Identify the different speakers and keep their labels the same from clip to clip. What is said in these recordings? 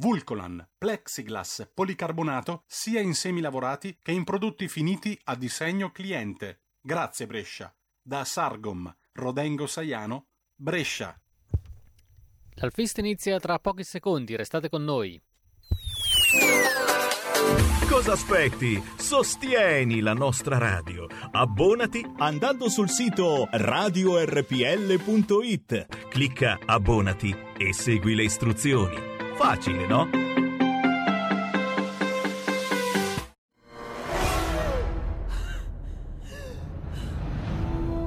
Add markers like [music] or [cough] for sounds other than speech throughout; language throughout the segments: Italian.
Speaker 1: Vulcolan, plexiglass, policarbonato sia in semi lavorati che in prodotti finiti a disegno cliente. Grazie Brescia. Da Sargom, Rodengo Saiano, Brescia.
Speaker 2: L'Alfista inizia tra pochi secondi, restate con noi.
Speaker 3: Cosa aspetti? Sostieni la nostra radio. Abbonati andando sul sito radiorpl.it. Clicca abbonati e segui le istruzioni. Facile, no?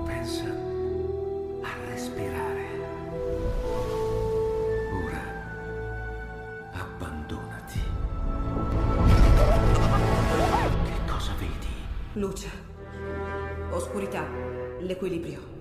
Speaker 4: Pensa a respirare. Ora abbandonati. Che cosa vedi?
Speaker 5: Luce. Oscurità. L'equilibrio.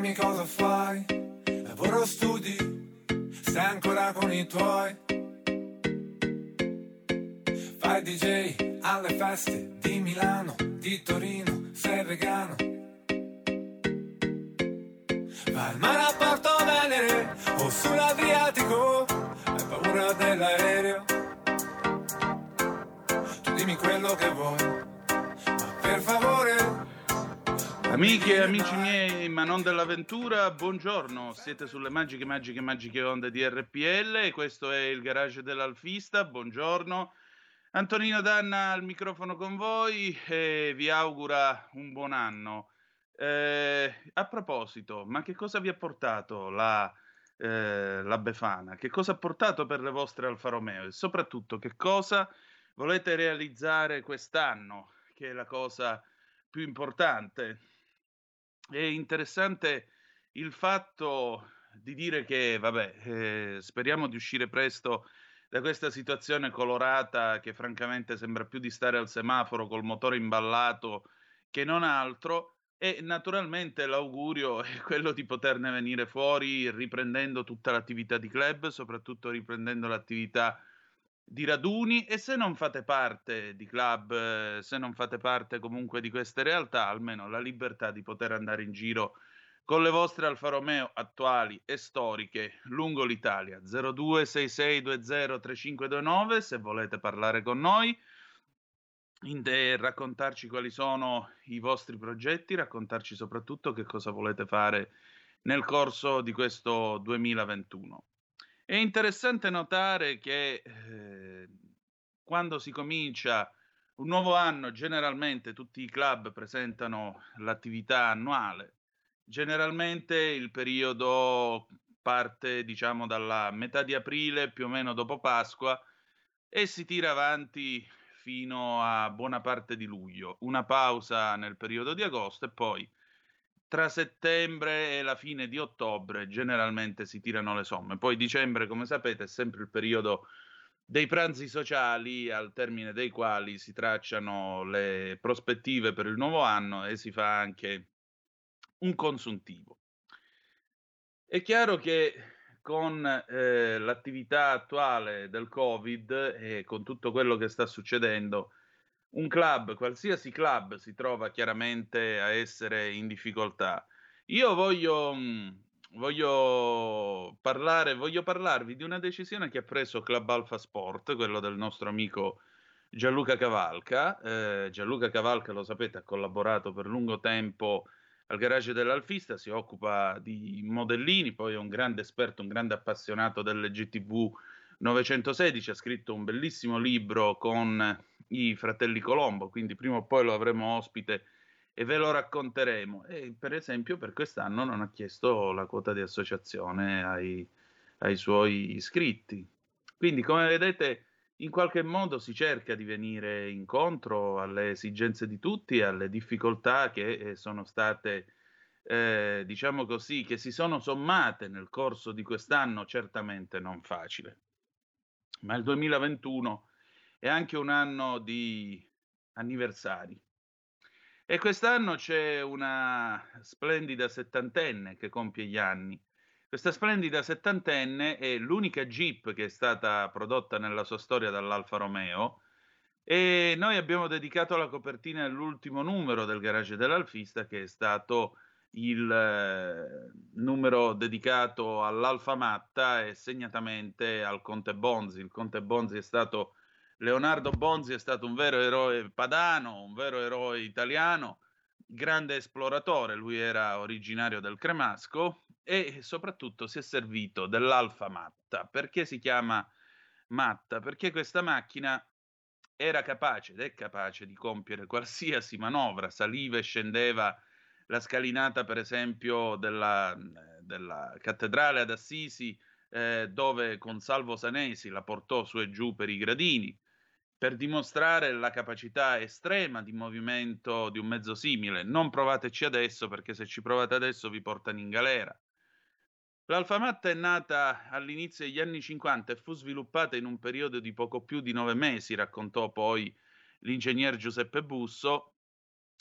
Speaker 6: Dimmi cosa fai, lavoro studi, stai ancora con i tuoi. Fai DJ alle feste di Milano, di Torino, sei vegano. Vai al mare a Porto Venere o sull'Adriatico, hai paura dell'aereo. Tu dimmi quello che vuoi, ma per favore
Speaker 7: Amiche e amici miei, ma non dell'avventura, buongiorno, siete sulle magiche, magiche, magiche onde di RPL e questo è il garage dell'Alfista, buongiorno. Antonino Danna al microfono con voi e vi augura un buon anno. Eh, a proposito, ma che cosa vi ha portato la, eh, la Befana? Che cosa ha portato per le vostre Alfa Romeo? E soprattutto che cosa volete realizzare quest'anno, che è la cosa più importante? È interessante il fatto di dire che, vabbè, eh, speriamo di uscire presto da questa situazione colorata che francamente sembra più di stare al semaforo col motore imballato che non altro. E naturalmente l'augurio è quello di poterne venire fuori riprendendo tutta l'attività di club, soprattutto riprendendo l'attività di raduni e se non fate parte di club, eh, se non fate parte comunque di queste realtà, almeno la libertà di poter andare in giro con le vostre Alfa Romeo attuali e storiche lungo l'Italia 0266203529 se volete parlare con noi te raccontarci quali sono i vostri progetti, raccontarci soprattutto che cosa volete fare nel corso di questo 2021. È interessante notare che eh, quando si comincia un nuovo anno, generalmente tutti i club presentano l'attività annuale. Generalmente il periodo parte, diciamo, dalla metà di aprile, più o meno dopo Pasqua, e si tira avanti fino a buona parte di luglio. Una pausa nel periodo di agosto e poi tra settembre e la fine di ottobre generalmente si tirano le somme. Poi dicembre, come sapete, è sempre il periodo dei pranzi sociali al termine dei quali si tracciano le prospettive per il nuovo anno e si fa anche un consuntivo. È chiaro che con eh, l'attività attuale del Covid e con tutto quello che sta succedendo, un club, qualsiasi club, si trova chiaramente a essere in difficoltà. Io voglio, mm, voglio, parlare, voglio parlarvi di una decisione che ha preso Club Alpha Sport, quello del nostro amico Gianluca Cavalca. Eh, Gianluca Cavalca, lo sapete, ha collaborato per lungo tempo al garage dell'Alfista, si occupa di modellini, poi è un grande esperto, un grande appassionato dell'GTV 916, ha scritto un bellissimo libro con i fratelli Colombo, quindi prima o poi lo avremo ospite e ve lo racconteremo. E per esempio per quest'anno non ha chiesto la quota di associazione ai, ai suoi iscritti. Quindi come vedete in qualche modo si cerca di venire incontro alle esigenze di tutti alle difficoltà che eh, sono state, eh, diciamo così, che si sono sommate nel corso di quest'anno, certamente non facile. Ma il 2021 è anche un anno di anniversari. E quest'anno c'è una splendida settantenne che compie gli anni questa splendida settantenne è l'unica Jeep che è stata prodotta nella sua storia dall'Alfa Romeo e noi abbiamo dedicato la copertina all'ultimo numero del garage dell'Alfista che è stato il eh, numero dedicato all'Alfa Matta e segnatamente al Conte Bonzi. Il Conte Bonzi è stato Leonardo Bonzi è stato un vero eroe padano, un vero eroe italiano, grande esploratore, lui era originario del Cremasco e soprattutto si è servito dell'Alfa Matta. Perché si chiama Matta? Perché questa macchina era capace ed è capace di compiere qualsiasi manovra, saliva e scendeva la scalinata, per esempio, della, della cattedrale ad Assisi, eh, dove con Salvo Sanesi la portò su e giù per i gradini, per dimostrare la capacità estrema di movimento di un mezzo simile. Non provateci adesso, perché se ci provate adesso vi portano in galera. L'Alfamatta è nata all'inizio degli anni 50 e fu sviluppata in un periodo di poco più di nove mesi, raccontò poi l'ingegner Giuseppe Busso,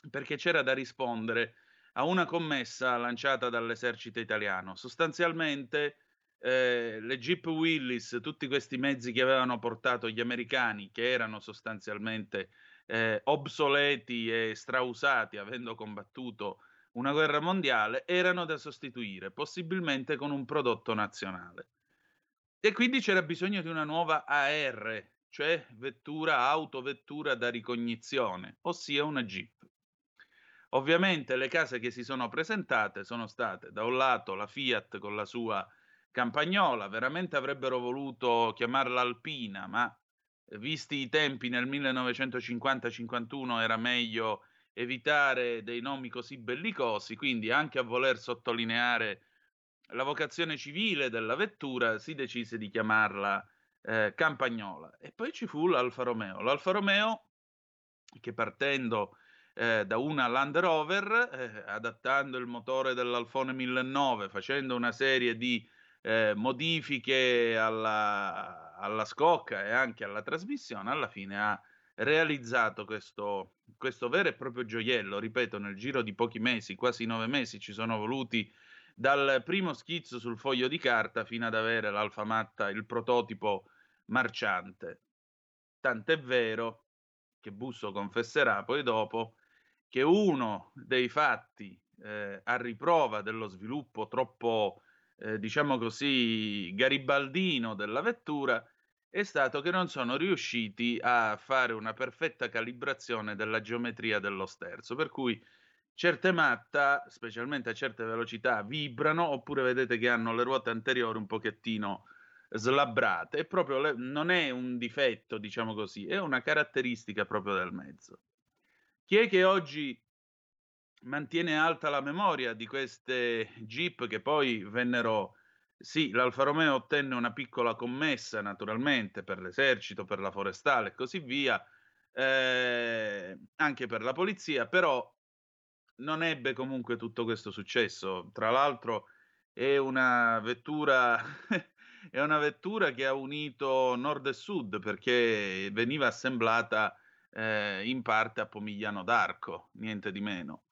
Speaker 7: perché c'era da rispondere a una commessa lanciata dall'esercito italiano. Sostanzialmente eh, le Jeep Willis, tutti questi mezzi che avevano portato gli americani, che erano sostanzialmente eh, obsoleti e strausati, avendo combattuto una guerra mondiale erano da sostituire, possibilmente con un prodotto nazionale. E quindi c'era bisogno di una nuova AR, cioè vettura, autovettura da ricognizione, ossia una Jeep. Ovviamente le case che si sono presentate sono state da un lato la Fiat con la sua campagnola, veramente avrebbero voluto chiamarla Alpina, ma visti i tempi nel 1950-51 era meglio evitare dei nomi così bellicosi, quindi anche a voler sottolineare la vocazione civile della vettura si decise di chiamarla eh, Campagnola. E poi ci fu l'Alfa Romeo. L'Alfa Romeo che partendo eh, da una Land Rover, eh, adattando il motore dell'Alfone 1009, facendo una serie di eh, modifiche alla, alla scocca e anche alla trasmissione, alla fine ha realizzato questo, questo vero e proprio gioiello, ripeto, nel giro di pochi mesi, quasi nove mesi ci sono voluti dal primo schizzo sul foglio di carta fino ad avere l'Alfa Matta, il prototipo marciante. Tant'è vero che Busso confesserà poi dopo che uno dei fatti eh, a riprova dello sviluppo troppo, eh, diciamo così, garibaldino della vettura è stato che non sono riusciti a fare una perfetta calibrazione della geometria dello sterzo, per cui certe matta, specialmente a certe velocità, vibrano oppure vedete che hanno le ruote anteriori un pochettino slabbrate. È proprio le, non è un difetto, diciamo così, è una caratteristica proprio del mezzo. Chi è che oggi mantiene alta la memoria di queste Jeep che poi vennero sì, l'Alfa Romeo ottenne una piccola commessa naturalmente per l'esercito, per la forestale e così via, eh, anche per la polizia, però non ebbe comunque tutto questo successo. Tra l'altro è una vettura, [laughs] è una vettura che ha unito nord e sud perché veniva assemblata eh, in parte a Pomigliano d'Arco, niente di meno.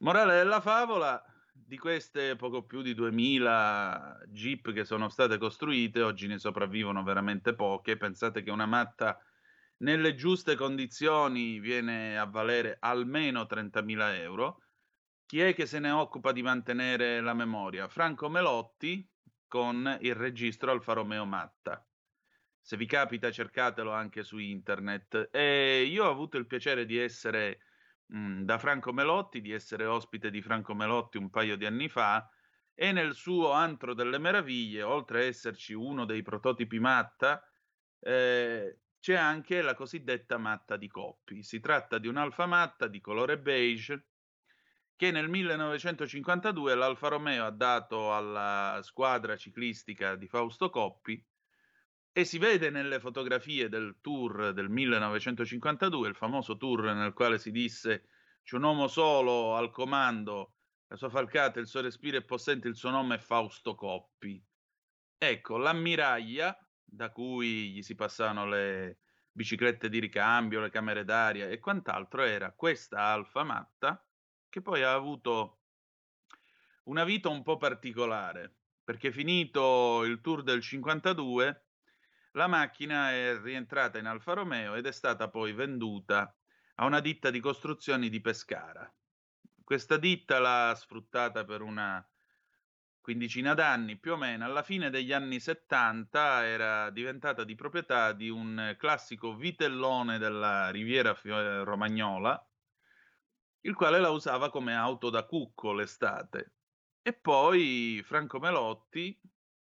Speaker 7: Morale della favola, di queste poco più di 2000 Jeep che sono state costruite, oggi ne sopravvivono veramente poche. Pensate che una matta nelle giuste condizioni viene a valere almeno 30.000 euro. Chi è che se ne occupa di mantenere la memoria? Franco Melotti con il registro Alfa Romeo Matta. Se vi capita cercatelo anche su internet. E io ho avuto il piacere di essere mh, mm, da Franco Melotti, di essere ospite di Franco Melotti un paio di anni fa e nel suo Antro delle Meraviglie, oltre a esserci uno dei prototipi Matta, eh, c'è anche la cosiddetta matta di Coppi. Si tratta di un'Alfa Matta di colore beige che nel 1952 l'Alfa Romeo ha dato alla squadra ciclistica di Fausto Coppi e si vede nelle fotografie del tour del 1952, il famoso tour nel quale si disse c'è un uomo solo al comando, la sua falcata, il suo respiro è possente, il suo nome è Fausto Coppi. Ecco, l'ammiraglia da cui gli si passavano le biciclette di ricambio, le camere d'aria e quant'altro, era questa Alfa Matta che poi ha avuto una vita un po' particolare, perché finito il tour del 52, la macchina è rientrata in Alfa Romeo ed è stata poi venduta a una ditta di costruzioni di Pescara. Questa ditta l'ha sfruttata per una quindicina d'anni più o meno, alla fine degli anni 70 era diventata di proprietà di un classico vitellone della Riviera Romagnola, il quale la usava come auto da cucco l'estate. E poi Franco Melotti,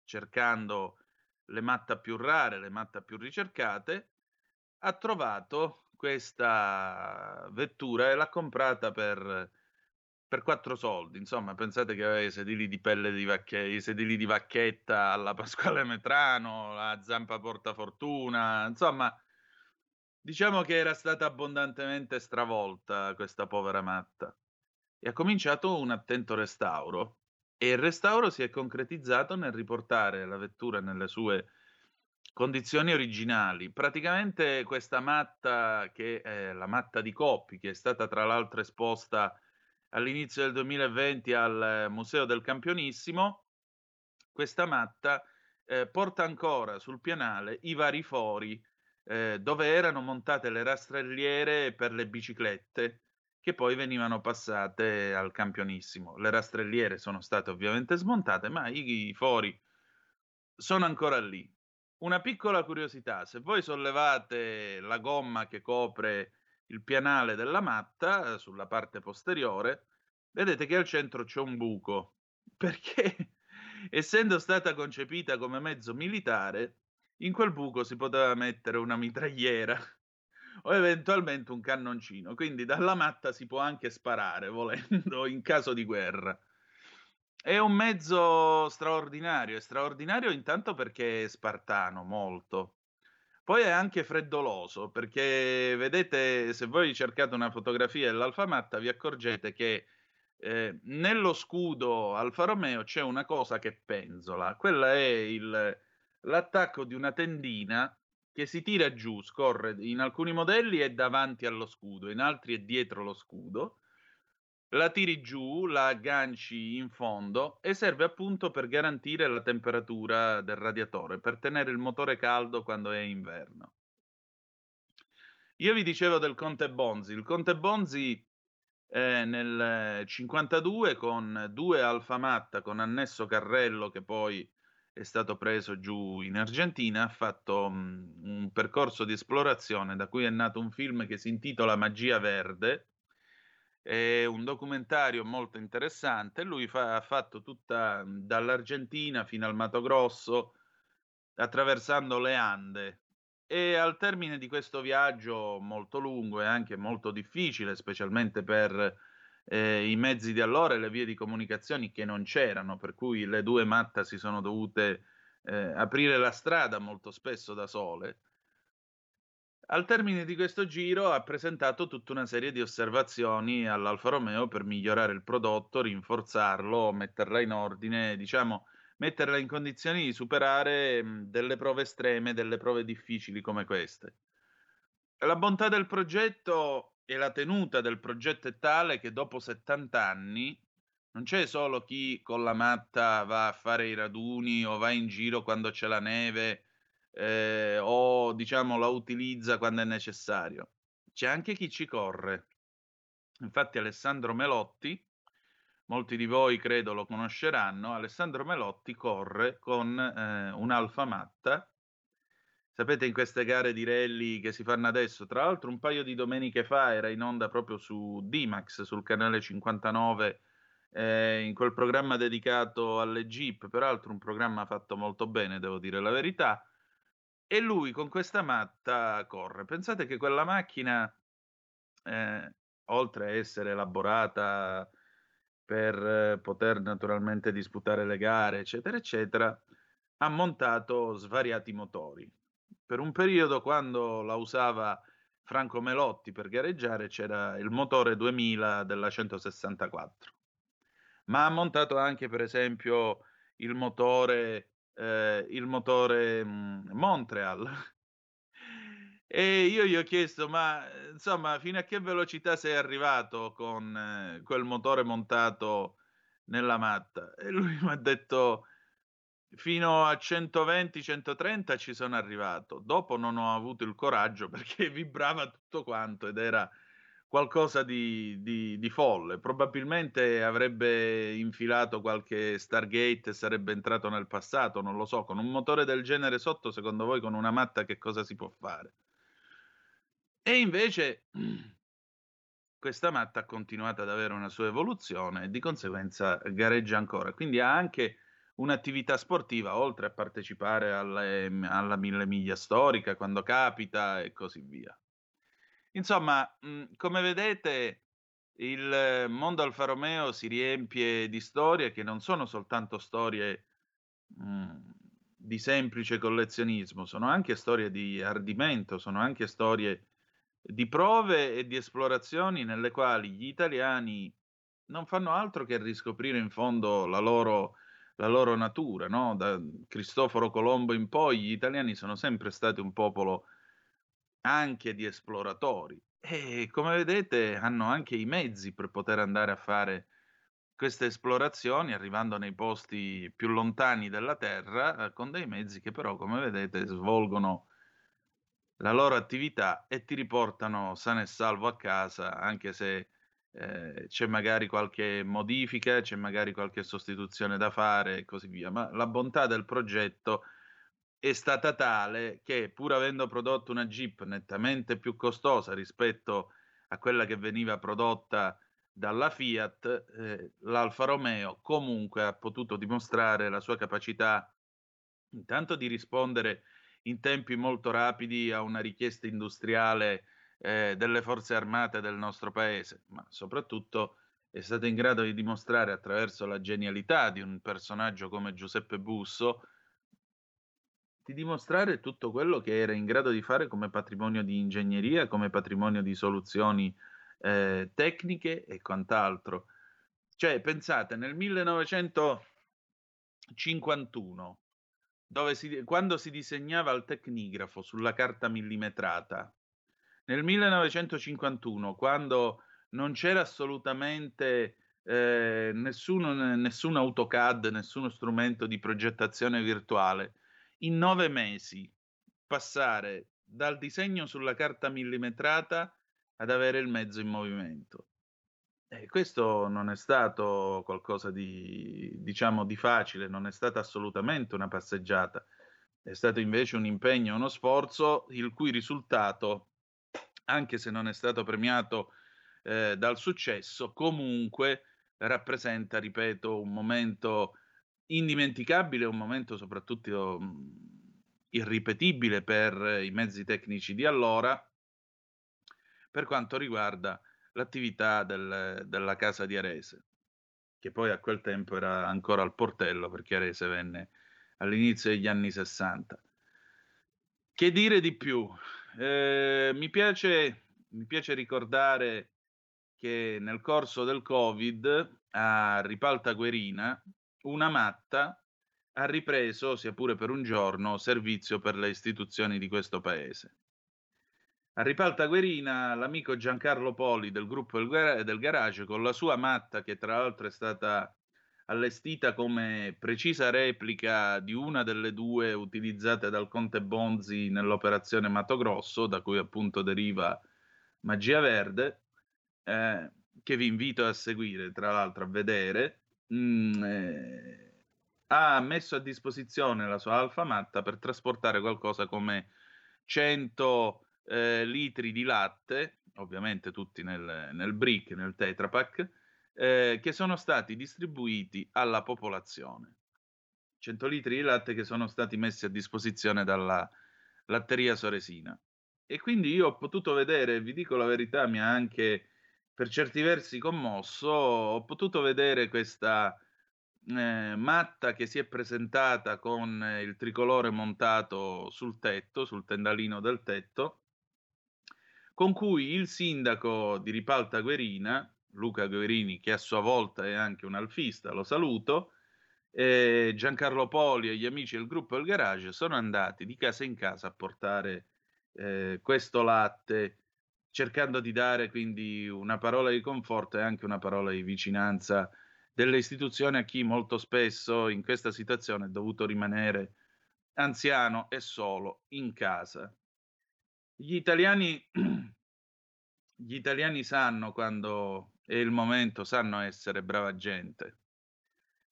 Speaker 7: cercando le matta più rare, le matta più ricercate, ha trovato questa vettura e l'ha comprata per per quattro soldi, insomma, pensate che aveva i sedili di pelle di vacchetta, i sedili di vacchetta alla [laughs] Pasquale Metrano, la zampa portafortuna, insomma, diciamo che era stata abbondantemente stravolta questa povera matta. E ha cominciato un attento restauro e il restauro si è concretizzato nel riportare la vettura nelle sue condizioni originali. Praticamente questa matta, che è la matta di Coppi, che è stata tra l'altro esposta all'inizio del 2020 al Museo del Campionissimo, questa matta eh, porta ancora sul pianale i vari fori eh, dove erano montate le rastrelliere per le biciclette che poi venivano passate al campionissimo. Le rastrelliere sono state ovviamente smontate, ma i, i fori sono ancora lì. Una piccola curiosità, se voi sollevate la gomma che copre il pianale della matta sulla parte posteriore, vedete che al centro c'è un buco, [laughs] perché essendo stata concepita come mezzo militare, in quel buco si poteva mettere una mitragliera o eventualmente un cannoncino, quindi dalla matta si può anche sparare [laughs] volendo in caso di guerra. È un mezzo straordinario, è straordinario intanto perché è spartano molto, poi è anche freddoloso, perché vedete, se voi cercate una fotografia dell'Alfa Matta, vi accorgete che eh, nello scudo Alfa Romeo c'è una cosa che penzola. Quella è il, l'attacco di una tendina che si tira giù, scorre in alcuni modelli è davanti allo scudo, in altri è dietro lo scudo la tiri giù, la agganci in fondo e serve appunto per garantire la temperatura del radiatore, per tenere il motore caldo quando è inverno. Io vi dicevo del Conte Bonzi. Il Conte Bonzi eh, nel 52 con due Alfa Matta con annesso carrello che poi è stato preso giù in Argentina, ha fatto um, un percorso di esplorazione da cui è nato un film che si intitola Magia Verde è un documentario molto interessante. Lui fa, ha fatto tutta dall'Argentina fino al Mato Grosso, attraversando le Ande. E al termine di questo viaggio molto lungo e anche molto difficile, specialmente per eh, i mezzi di allora e le vie di comunicazione che non c'erano, per cui le due matta si sono dovute eh, aprire la strada molto spesso da sole al termine di questo giro ha presentato tutta una serie di osservazioni all'Alfa Romeo per migliorare il prodotto, rinforzarlo, metterla in ordine, diciamo, metterla in condizioni di superare delle prove estreme, delle prove difficili come queste. La bontà del progetto e la tenuta del progetto è tale che dopo 70 anni non c'è solo chi con la matta va a fare i raduni o va in giro quando c'è la neve eh, o diciamo la utilizza quando è necessario. C'è anche chi ci corre. Infatti Alessandro Melotti, molti di voi credo lo conosceranno, Alessandro Melotti corre con eh, un'alfa matta. Sapete in queste gare di rally che si fanno adesso, tra l'altro un paio di domeniche fa era in onda proprio su D-Max, sul canale 59 eh, in quel programma dedicato alle Jeep, peraltro un programma fatto molto bene, devo dire la verità, e lui con questa matta corre. Pensate che quella macchina, eh, oltre a essere elaborata per eh, poter naturalmente disputare le gare, eccetera, eccetera, ha montato svariati motori. Per un periodo, quando la usava Franco Melotti per gareggiare, c'era il motore 2000 della 164 ma ha montato anche per esempio il motore, eh, il motore mh, mm, Montreal. [laughs] e io gli ho chiesto, ma insomma, fino a che velocità sei arrivato con eh, quel motore montato nella matta? E lui [laughs] mi ha detto, fino a 120-130 ci sono arrivato. Dopo non ho avuto il coraggio [laughs] perché vibrava tutto quanto ed era qualcosa di, di, di, folle. Probabilmente avrebbe infilato qualche Stargate e sarebbe entrato nel passato, non lo so. Con un motore del genere sotto, secondo voi, con una matta, che cosa si può fare? E invece [clears throat] questa matta ha continuato ad avere una sua evoluzione e di conseguenza gareggia ancora. Quindi ha anche un'attività sportiva, oltre a partecipare alle, alla mille miglia storica quando capita e così via. Insomma, mhmm, come vedete il mondo Alfa Romeo si riempie di storie che non sono soltanto storie, mhmm, di semplice collezionismo, sono anche storie di ardimento, sono anche storie di prove e di esplorazioni nelle quali gli italiani non fanno altro che riscoprire in fondo la loro la loro natura, no, da Cristoforo Colombo in poi gli italiani sono sempre stati un popolo anche di esploratori e come vedete hanno anche i mezzi per poter andare a fare queste esplorazioni arrivando nei posti più lontani della Terra eh, con dei mezzi che però come vedete svolgono la loro attività e ti riportano sano e salvo a casa anche se eh, c'è magari qualche modifica, c'è magari qualche sostituzione da fare e così via, ma la bontà del progetto è stata tale che pur avendo prodotto una Jeep nettamente più costosa rispetto a quella che veniva prodotta dalla Fiat, eh, l'Alfa Romeo comunque ha potuto dimostrare la sua capacità intanto di rispondere in tempi molto rapidi a una richiesta industriale eh, delle forze armate del nostro paese, ma soprattutto è stato in grado di dimostrare attraverso la genialità di un personaggio come Giuseppe Busso di dimostrare tutto quello che era in grado di fare come patrimonio di ingegneria, come patrimonio di soluzioni eh, tecniche e quant'altro. Cioè, pensate, nel 1951, si, quando si disegnava il tecnigrafo sulla carta millimetrata, nel 1951, quando non c'era assolutamente eh, nessuno, nessun AutoCAD, nessuno strumento di progettazione virtuale, in nove mesi passare dal disegno sulla carta millimetrata ad avere il mezzo in movimento. E questo non è stato qualcosa di, diciamo, di facile, non è stata assolutamente una passeggiata, è stato invece un impegno, uno sforzo, il cui risultato, anche se non è stato premiato eh, dal successo, comunque rappresenta, ripeto, un momento indimenticabile, un momento soprattutto mh, irripetibile per i mezzi tecnici di allora per quanto riguarda l'attività del, della casa di Arese, che poi a quel tempo era ancora al portello perché Arese venne all'inizio degli anni 60. Che dire di più? Eh, mi, piace, mi piace ricordare che nel corso del Covid a Ripalta Guerina, una matta ha ripreso, sia pure per un giorno, servizio per le istituzioni di questo paese. A Ripalta Guerina l'amico Giancarlo Poli del gruppo del Garage con la sua matta che tra l'altro è stata allestita come precisa replica di una delle due utilizzate dal Conte Bonzi nell'operazione Mato Grosso, da cui appunto deriva Magia Verde, eh, che vi invito a seguire, tra l'altro a vedere, mm, eh, ha messo a disposizione la sua Alfa Matta per trasportare qualcosa come 100 eh, litri di latte, ovviamente tutti nel, nel brick, nel Tetra Pak, eh, che sono stati distribuiti alla popolazione. 100 litri di latte che sono stati messi a disposizione dalla latteria Soresina. E quindi io ho potuto vedere, vi dico la verità, mi ha anche per certi versi commosso, ho potuto vedere questa eh, matta che si è presentata con il tricolore montato sul tetto, sul tendalino del tetto, con cui il sindaco di Ripalta Guerina, Luca Guerini, che a sua volta è anche un alfista, lo saluto, eh, Giancarlo Poli e gli amici del gruppo El Garage sono andati di casa in casa a portare eh, questo latte, cercando di dare quindi una parola di conforto e anche una parola di vicinanza delle istituzioni a chi molto spesso in questa situazione è dovuto rimanere anziano e solo in casa. Gli italiani, [clears throat] gli italiani sanno quando è il momento, sanno essere brava gente.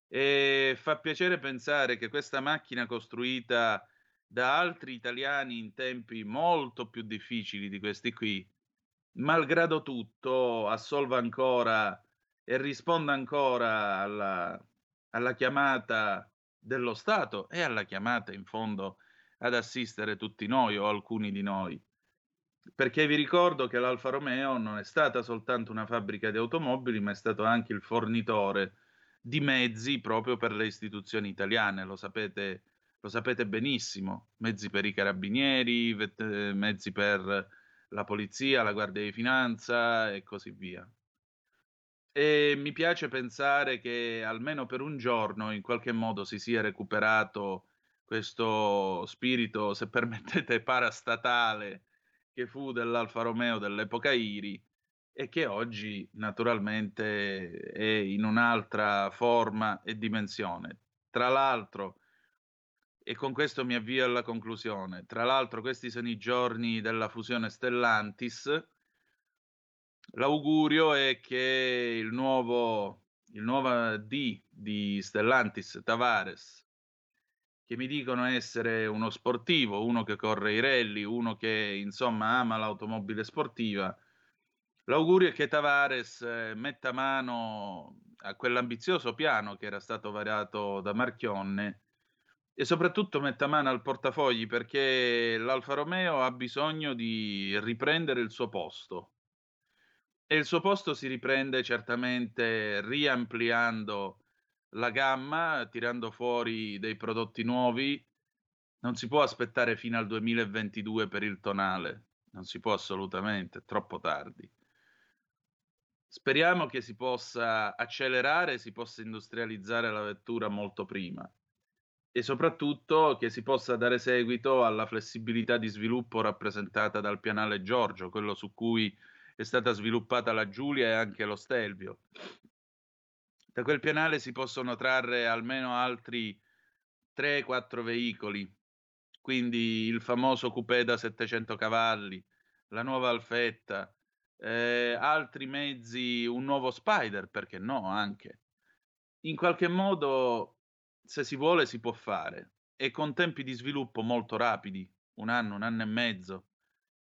Speaker 7: E fa piacere pensare che questa macchina costruita da altri italiani in tempi molto più difficili di questi qui, malgrado tutto, assolva ancora e risponda ancora alla, alla chiamata dello Stato e alla chiamata in fondo ad assistere tutti noi o alcuni di noi perché vi ricordo che l'Alfa Romeo non è stata soltanto una fabbrica di automobili, ma è stato anche il fornitore di mezzi proprio per le istituzioni italiane, lo sapete, lo sapete benissimo, mezzi per i carabinieri, vet- mezzi per la polizia, la guardia di finanza e così via. E mi piace pensare che almeno per un giorno in qualche modo si sia recuperato questo spirito, se permettete, [laughs] parastatale che fu dell'Alfa Romeo dell'epoca Iri e che oggi naturalmente è in un'altra forma e dimensione. Tra l'altro, e con questo mi avvio alla conclusione, tra l'altro questi sono i giorni della fusione Stellantis, l'augurio è che il nuovo, il nuovo D di Stellantis, Tavares, che mi dicono essere uno sportivo, uno che corre i rally, uno che insomma ama l'automobile sportiva. L'augurio è che Tavares eh, metta mano a quell'ambizioso piano che era stato variato da Marchionne e soprattutto metta mano al portafogli perché l'Alfa Romeo ha bisogno di riprendere il suo posto e il suo posto si riprende certamente riampliando la gamma, tirando fuori dei prodotti nuovi. Non si può aspettare fino al 2022 per il tonale, non si può assolutamente, è troppo tardi. Speriamo che si possa accelerare, si possa industrializzare la vettura molto prima e soprattutto che si possa dare seguito alla flessibilità di sviluppo rappresentata dal pianale Giorgio, quello su cui è stata sviluppata la Giulia e anche lo Stelvio. Da quel pianale si possono trarre almeno altri 3-4 veicoli, quindi il famoso coupé da 700 cavalli, la nuova Alfetta, eh, altri mezzi, un nuovo Spider, perché no anche. In qualche modo, se si vuole, si può fare e con tempi di sviluppo molto rapidi, un anno, un anno e mezzo,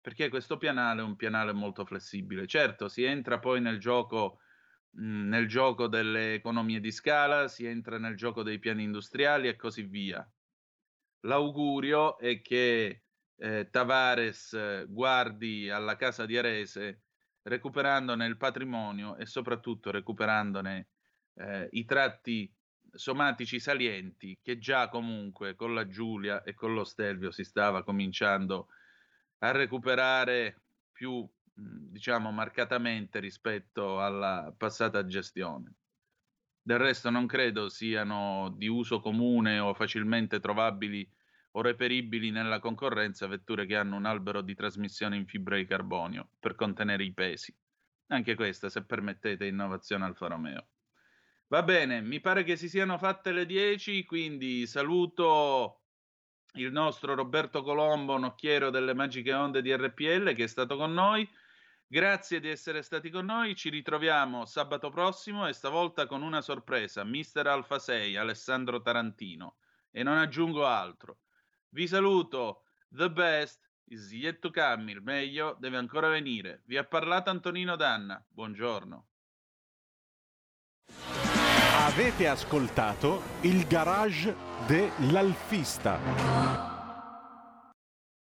Speaker 7: perché questo pianale è un pianale molto flessibile. Certo, si entra poi nel gioco Mhmm, nel gioco delle economie di scala, si entra nel gioco dei piani industriali e così via. L'augurio è che eh, Tavares guardi alla casa di Arese recuperandone il patrimonio e soprattutto recuperandone eh, i tratti somatici salienti che già comunque con la Giulia e con lo Stelvio si stava cominciando a recuperare più diciamo marcatamente rispetto alla passata gestione. Del resto non credo siano di uso comune o facilmente trovabili o reperibili nella concorrenza vetture che hanno un albero di trasmissione in fibra di carbonio per contenere i pesi. Anche questa, se permettete, innovazione Alfa Romeo. Va bene, mi pare che si siano fatte le 10, quindi saluto il nostro Roberto Colombo, nocchiero delle magiche onde di RPL, che è stato con noi. Grazie di essere stati con noi, ci ritroviamo sabato prossimo e stavolta con una sorpresa, Mister Alfa 6, Alessandro Tarantino. E non aggiungo altro. Vi saluto, the best is yet to come, il meglio deve ancora venire. Vi ha parlato Antonino Danna, buongiorno.
Speaker 8: Avete ascoltato il garage dell'alfista.